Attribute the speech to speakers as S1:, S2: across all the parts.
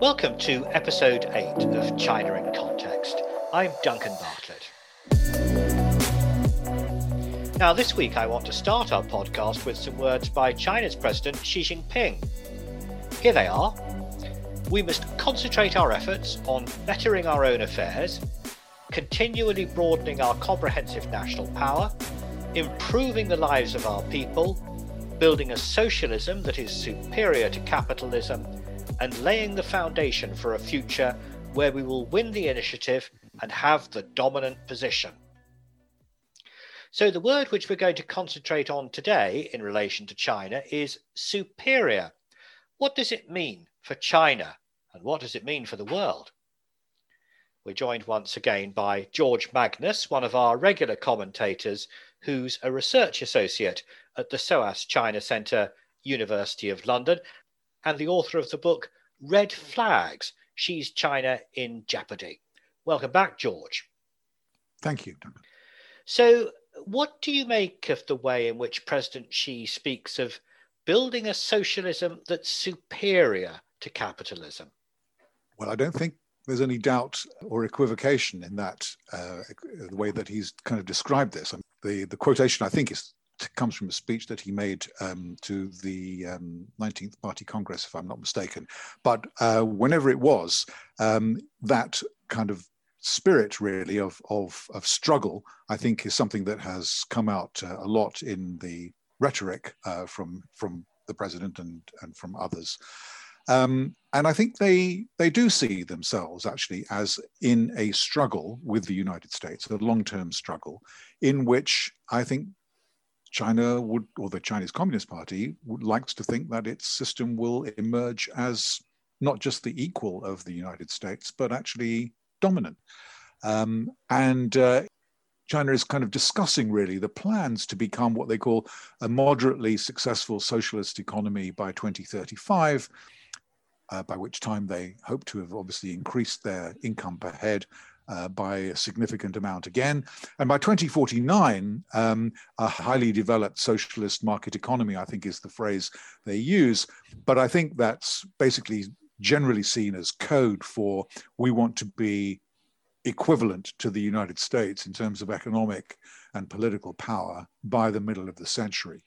S1: Welcome to episode 8 of China in Context. I'm Duncan Bartlett. Now, this week I want to start our podcast with some words by China's President Xi Jinping. Here they are. We must concentrate our efforts on bettering our own affairs, continually broadening our comprehensive national power, improving the lives of our people, building a socialism that is superior to capitalism, and laying the foundation for a future where we will win the initiative and have the dominant position. So, the word which we're going to concentrate on today in relation to China is superior. What does it mean for China and what does it mean for the world? We're joined once again by George Magnus, one of our regular commentators, who's a research associate at the SOAS China Centre, University of London, and the author of the book Red Flags Xi's China in Jeopardy. Welcome back, George.
S2: Thank you.
S1: So, what do you make of the way in which President Xi speaks of building a socialism that's superior to capitalism?
S2: Well, I don't think there's any doubt or equivocation in that uh, the way that he's kind of described this. I mean, the the quotation I think is comes from a speech that he made um, to the um, 19th Party Congress, if I'm not mistaken. But uh, whenever it was, um, that kind of spirit really of, of, of struggle, I think is something that has come out uh, a lot in the rhetoric uh, from, from the president and, and from others. Um, and I think they they do see themselves actually as in a struggle with the United States, a long-term struggle, in which I think China would, or the Chinese Communist Party, would likes to think that its system will emerge as not just the equal of the United States, but actually dominant. Um, and uh, China is kind of discussing really the plans to become what they call a moderately successful socialist economy by 2035. Uh, by which time they hope to have obviously increased their income per head uh, by a significant amount again. And by 2049, um, a highly developed socialist market economy, I think is the phrase they use. But I think that's basically generally seen as code for we want to be equivalent to the United States in terms of economic and political power by the middle of the century.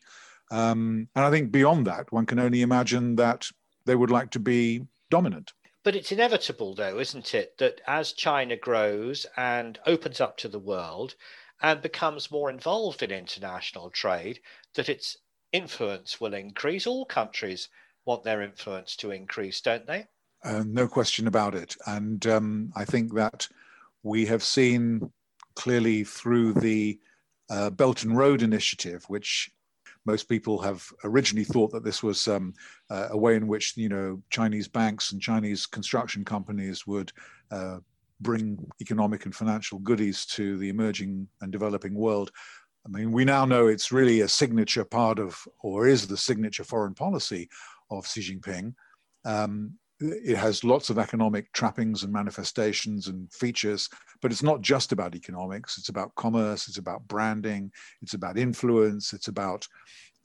S2: Um, and I think beyond that, one can only imagine that they would like to be dominant.
S1: But it's inevitable, though, isn't it, that as China grows and opens up to the world and becomes more involved in international trade, that its influence will increase. All countries want their influence to increase, don't they?
S2: Uh, no question about it. And um, I think that we have seen clearly through the uh, Belt and Road Initiative, which most people have originally thought that this was um, uh, a way in which you know Chinese banks and Chinese construction companies would uh, bring economic and financial goodies to the emerging and developing world. I mean, we now know it's really a signature part of, or is the signature foreign policy of Xi Jinping. Um, it has lots of economic trappings and manifestations and features, but it's not just about economics. It's about commerce, it's about branding, it's about influence, it's about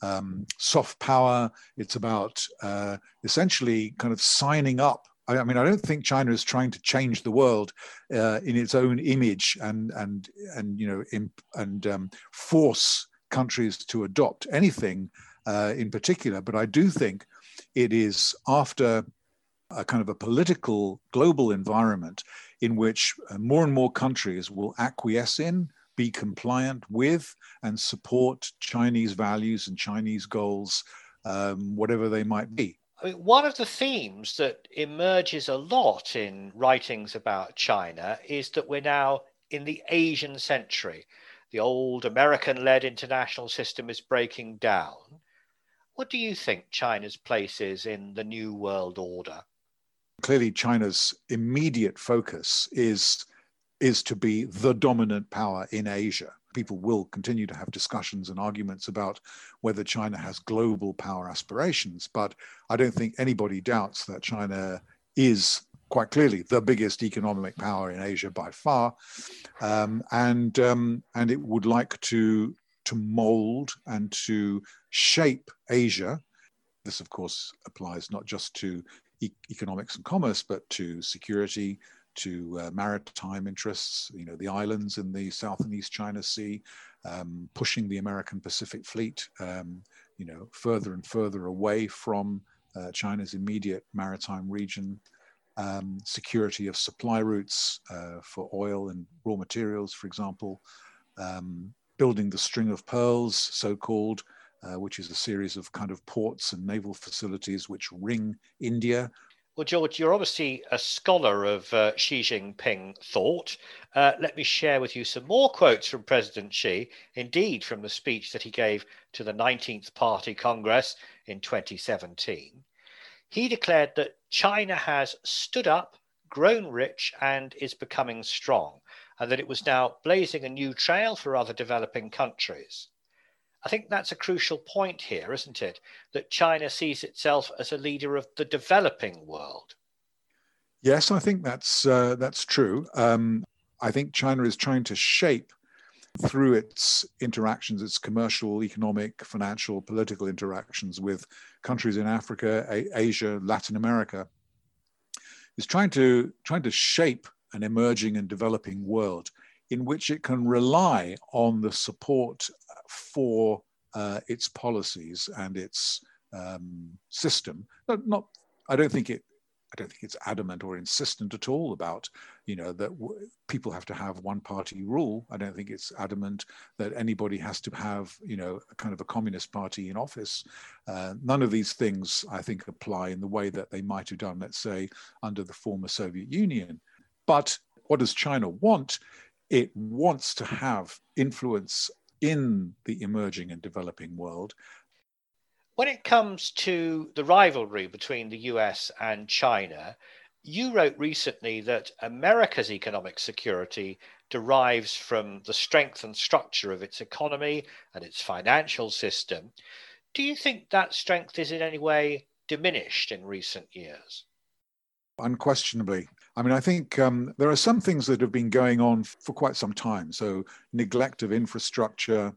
S2: um, soft power, it's about uh, essentially kind of signing up. I, mean, I don't think China is trying to change the world uh, in its own image and and and you know imp, and um, force countries to adopt anything uh, in particular. But I do think it is after a kind of a political global environment in which uh, more and more countries will acquiesce in, be compliant with, and support Chinese values and Chinese goals, um, whatever they might be.
S1: I mean, one of the themes that emerges a lot in writings about China is that we're now in the Asian century. The old American led international system is breaking down. What do you think China's place is in the New World Order?
S2: Clearly, China's immediate focus is, is to be the dominant power in Asia. People will continue to have discussions and arguments about whether China has global power aspirations, but I don't think anybody doubts that China is quite clearly the biggest economic power in Asia by far, um, and um, and it would like to to mold and to shape Asia this, of course, applies not just to e- economics and commerce, but to security, to uh, maritime interests, you know, the islands in the South and East China Sea, um, pushing the American Pacific Fleet, um, you know, further and further away from uh, China's immediate maritime region, um, security of supply routes uh, for oil and raw materials, for example, um, building the string of pearls, so-called, uh, which is a series of kind of ports and naval facilities which ring India,
S1: well, George, you're obviously a scholar of uh, Xi Jinping thought. Uh, let me share with you some more quotes from President Xi, indeed from the speech that he gave to the 19th Party Congress in 2017. He declared that China has stood up, grown rich, and is becoming strong, and that it was now blazing a new trail for other developing countries. I think that's a crucial point here, isn't it? That China sees itself as a leader of the developing world.
S2: Yes, I think that's uh, that's true. Um, I think China is trying to shape through its interactions, its commercial, economic, financial, political interactions with countries in Africa, A- Asia, Latin America, is trying to trying to shape an emerging and developing world in which it can rely on the support for uh, its policies and its um, system. But not, I don't think it. I don't think it's adamant or insistent at all about, you know, that w- people have to have one party rule. I don't think it's adamant that anybody has to have, you know, a kind of a communist party in office. Uh, none of these things, I think, apply in the way that they might have done, let's say, under the former Soviet Union. But what does China want? It wants to have influence in the emerging and developing world.
S1: When it comes to the rivalry between the US and China, you wrote recently that America's economic security derives from the strength and structure of its economy and its financial system. Do you think that strength is in any way diminished in recent years?
S2: Unquestionably. I mean, I think um, there are some things that have been going on for quite some time. So, neglect of infrastructure,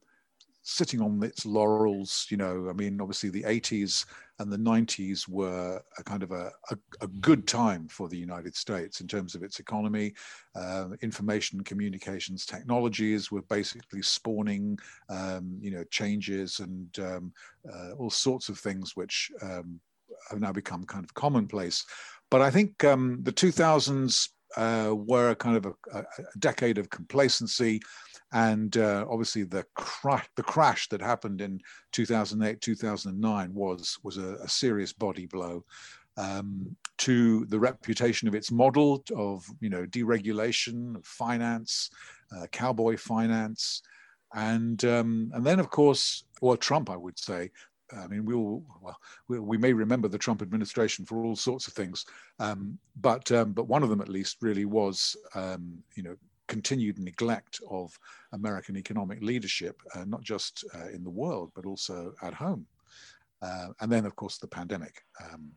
S2: sitting on its laurels, you know, I mean, obviously the 80s and the 90s were a kind of a, a, a good time for the United States in terms of its economy. Uh, information communications technologies were basically spawning, um, you know, changes and um, uh, all sorts of things which um, have now become kind of commonplace. But I think um, the 2000s uh, were kind of a, a, decade of complacency, and uh, obviously the crash, the crash that happened in 2008, 2009 was was a, a serious body blow. Um, to the reputation of its model of you know deregulation, of finance, uh, cowboy finance, and um, and then of course, well, Trump, I would say, I mean, we all well, we, we, may remember the Trump administration for all sorts of things, um, but um, but one of them at least really was, um, you know, continued neglect of American economic leadership, uh, not just uh, in the world but also at home, uh, and then of course the pandemic. Um,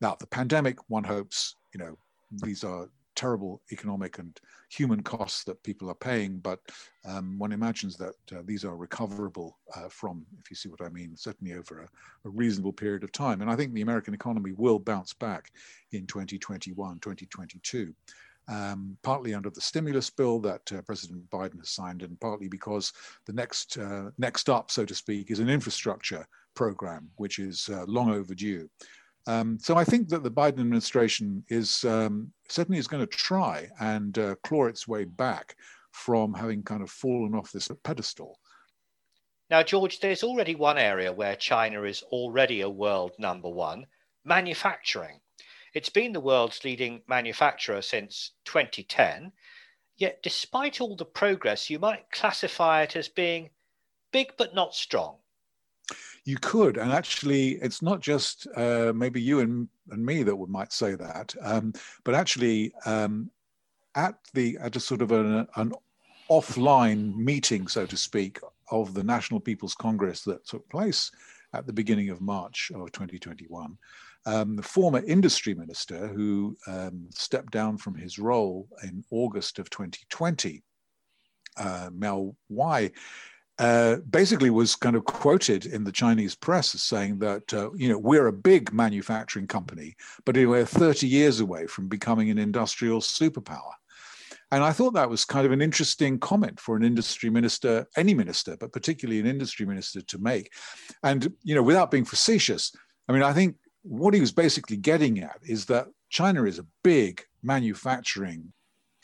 S2: now, the pandemic, one hopes, you know, these are terrible economic and human costs that people are paying, but um, one imagines that uh, these are recoverable uh, from, if you see what I mean, certainly over a, a, reasonable period of time. And I think the American economy will bounce back in 2021, 2022. Um, partly under the stimulus bill that uh, President Biden has signed, and partly because the next uh, next up, so to speak, is an infrastructure program, which is uh, long overdue. Um, so I think that the Biden administration is um, certainly is going to try and uh, claw its way back from having kind of fallen off this pedestal.
S1: Now, George, there's already one area where China is already a world number one manufacturing. It's been the world's leading manufacturer since 2010. Yet, despite all the progress, you might classify it as being big but not strong
S2: you could and actually it's not just uh, maybe you and, and me that would might say that um, but actually um, at the at a sort of an, an offline meeting so to speak of the national people's congress that took place at the beginning of march of 2021 um, the former industry minister who um, stepped down from his role in august of 2020 uh, Miao Wei uh, basically was kind of quoted in the Chinese press as saying that uh, you know we're a big manufacturing company, but we're 30 years away from becoming an industrial superpower. And I thought that was kind of an interesting comment for an industry minister, any minister, but particularly an industry minister to make. And you know, without being facetious, I mean, I think what he was basically getting at is that China is a big manufacturing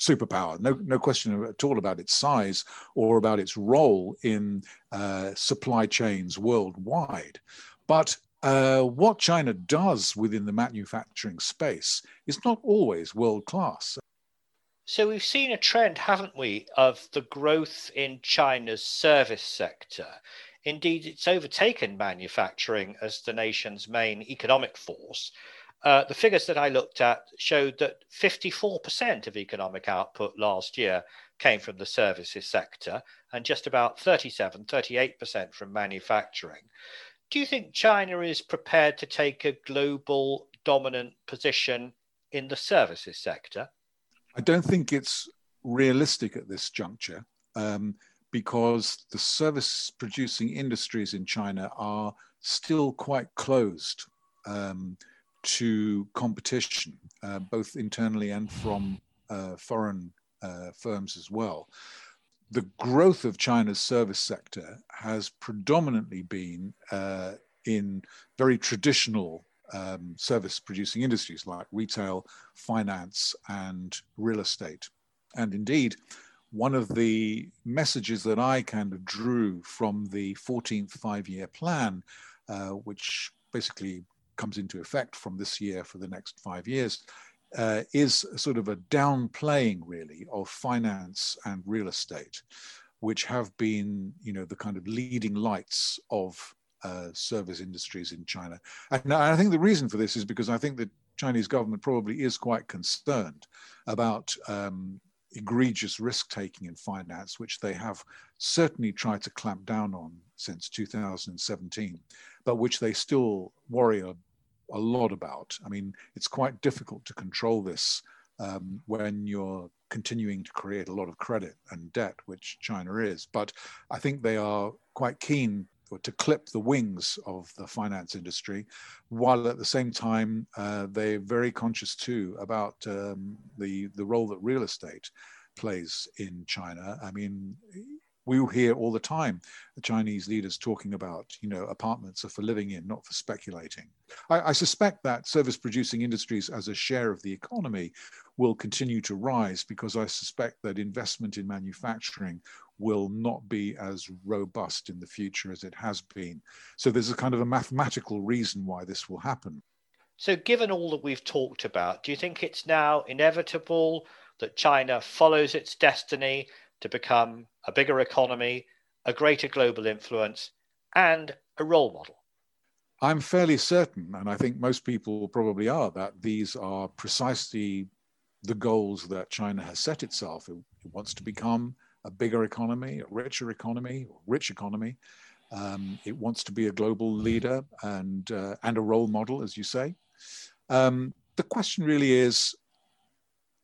S2: superpower. No, no question at all about its size or about its role in uh, supply chains worldwide. But uh, what China does within the manufacturing space is not always world class.
S1: So we've seen a trend, haven't we, of the growth in China's service sector. Indeed, it's overtaken manufacturing as the nation's main economic force. Uh, the figures that I looked at showed that 54% of economic output last year came from the services sector and just about 37, 38% from manufacturing. Do you think China is prepared to take a global dominant position in the services sector?
S2: I don't think it's realistic at this juncture um, because the service producing industries in China are still quite closed. Um, to competition, uh, both internally and from uh, foreign uh, firms as well. The growth of China's service sector has predominantly been uh, in very traditional um, service producing industries like retail, finance, and real estate. And indeed, one of the messages that I kind of drew from the 14th five year plan, uh, which basically comes into effect from this year for the next five years, uh, is sort of a downplaying really of finance and real estate, which have been, you know, the kind of leading lights of uh, service industries in China. And I think the reason for this is because I think the Chinese government probably is quite concerned about um, egregious risk taking in finance, which they have certainly tried to clamp down on since 2017, but which they still worry a lot about. I mean, it's quite difficult to control this um, when you're continuing to create a lot of credit and debt, which China is. But I think they are quite keen to clip the wings of the finance industry, while at the same time uh, they're very conscious too about um, the the role that real estate plays in China. I mean, we hear all the time the Chinese leaders talking about, you know, apartments are for living in, not for speculating. I, I, suspect that service producing industries as a share of the economy will continue to rise because I suspect that investment in manufacturing will not be as robust in the future as it has been. So there's a kind of a mathematical reason why this will happen.
S1: So, given all that we've talked about, do you think it's now inevitable that China follows its destiny to become a bigger economy, a greater global influence, and a role model?
S2: I'm fairly certain, and I think most people probably are, that these are precisely the goals that China has set itself. It, wants to become a bigger economy, a richer economy, rich economy. Um, it wants to be a global leader and uh, and a role model, as you say. Um, the question really is,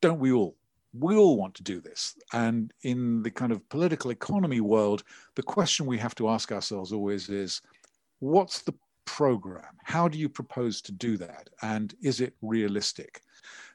S2: don't we all? We all want to do this. And in the kind of political economy world, the question we have to ask ourselves always is what's the program? How do you propose to do that? And is it realistic?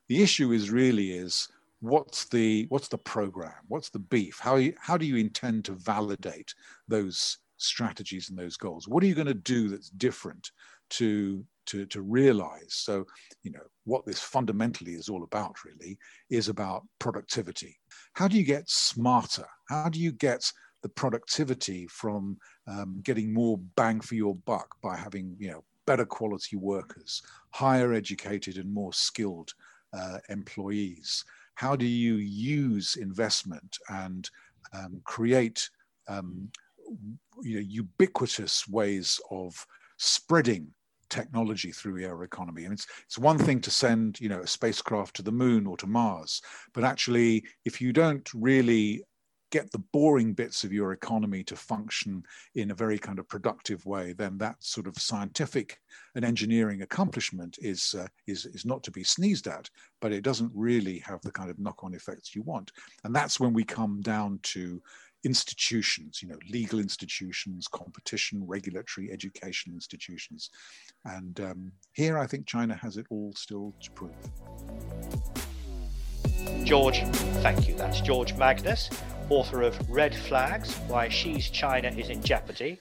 S2: The issue is really is what's the what's the program? What's the beef? How you, how do you intend to validate those strategies and those goals? What are you going to do that's different to to, to realize. So, you know, what this fundamentally is all about really is about productivity. How do you get smarter? How do you get the productivity from um, getting more bang for your buck by having, you know, better quality workers, higher educated and more skilled uh, employees? How do you use investment and um, create um, you know, ubiquitous ways of spreading technology through our economy. And it's, it's one thing to send, you know, a spacecraft to the moon or to Mars, but actually, if you don't really get the boring bits of your economy to function in a very kind of productive way, then that sort of scientific and engineering accomplishment is uh, is is not to be sneezed at. But it doesn't really have the kind of knock-on effects you want, and that's when we come down to institutions, you know, legal institutions, competition, regulatory, education institutions. And um, here I think China has it all still to prove.
S1: George, thank you. That's George Magnus, author of Red Flags Why Xi's China is in Jeopardy.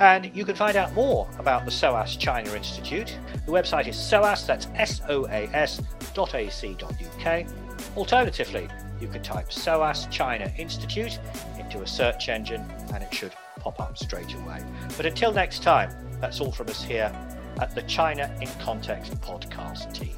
S1: And you can find out more about the SOAS China Institute. The website is SOAS, that's S O A S dot ac.uk. Alternatively, you can type SOAS China Institute into a search engine and it should pop up straight away. But until next time, that's all from us here at the China in Context podcast team.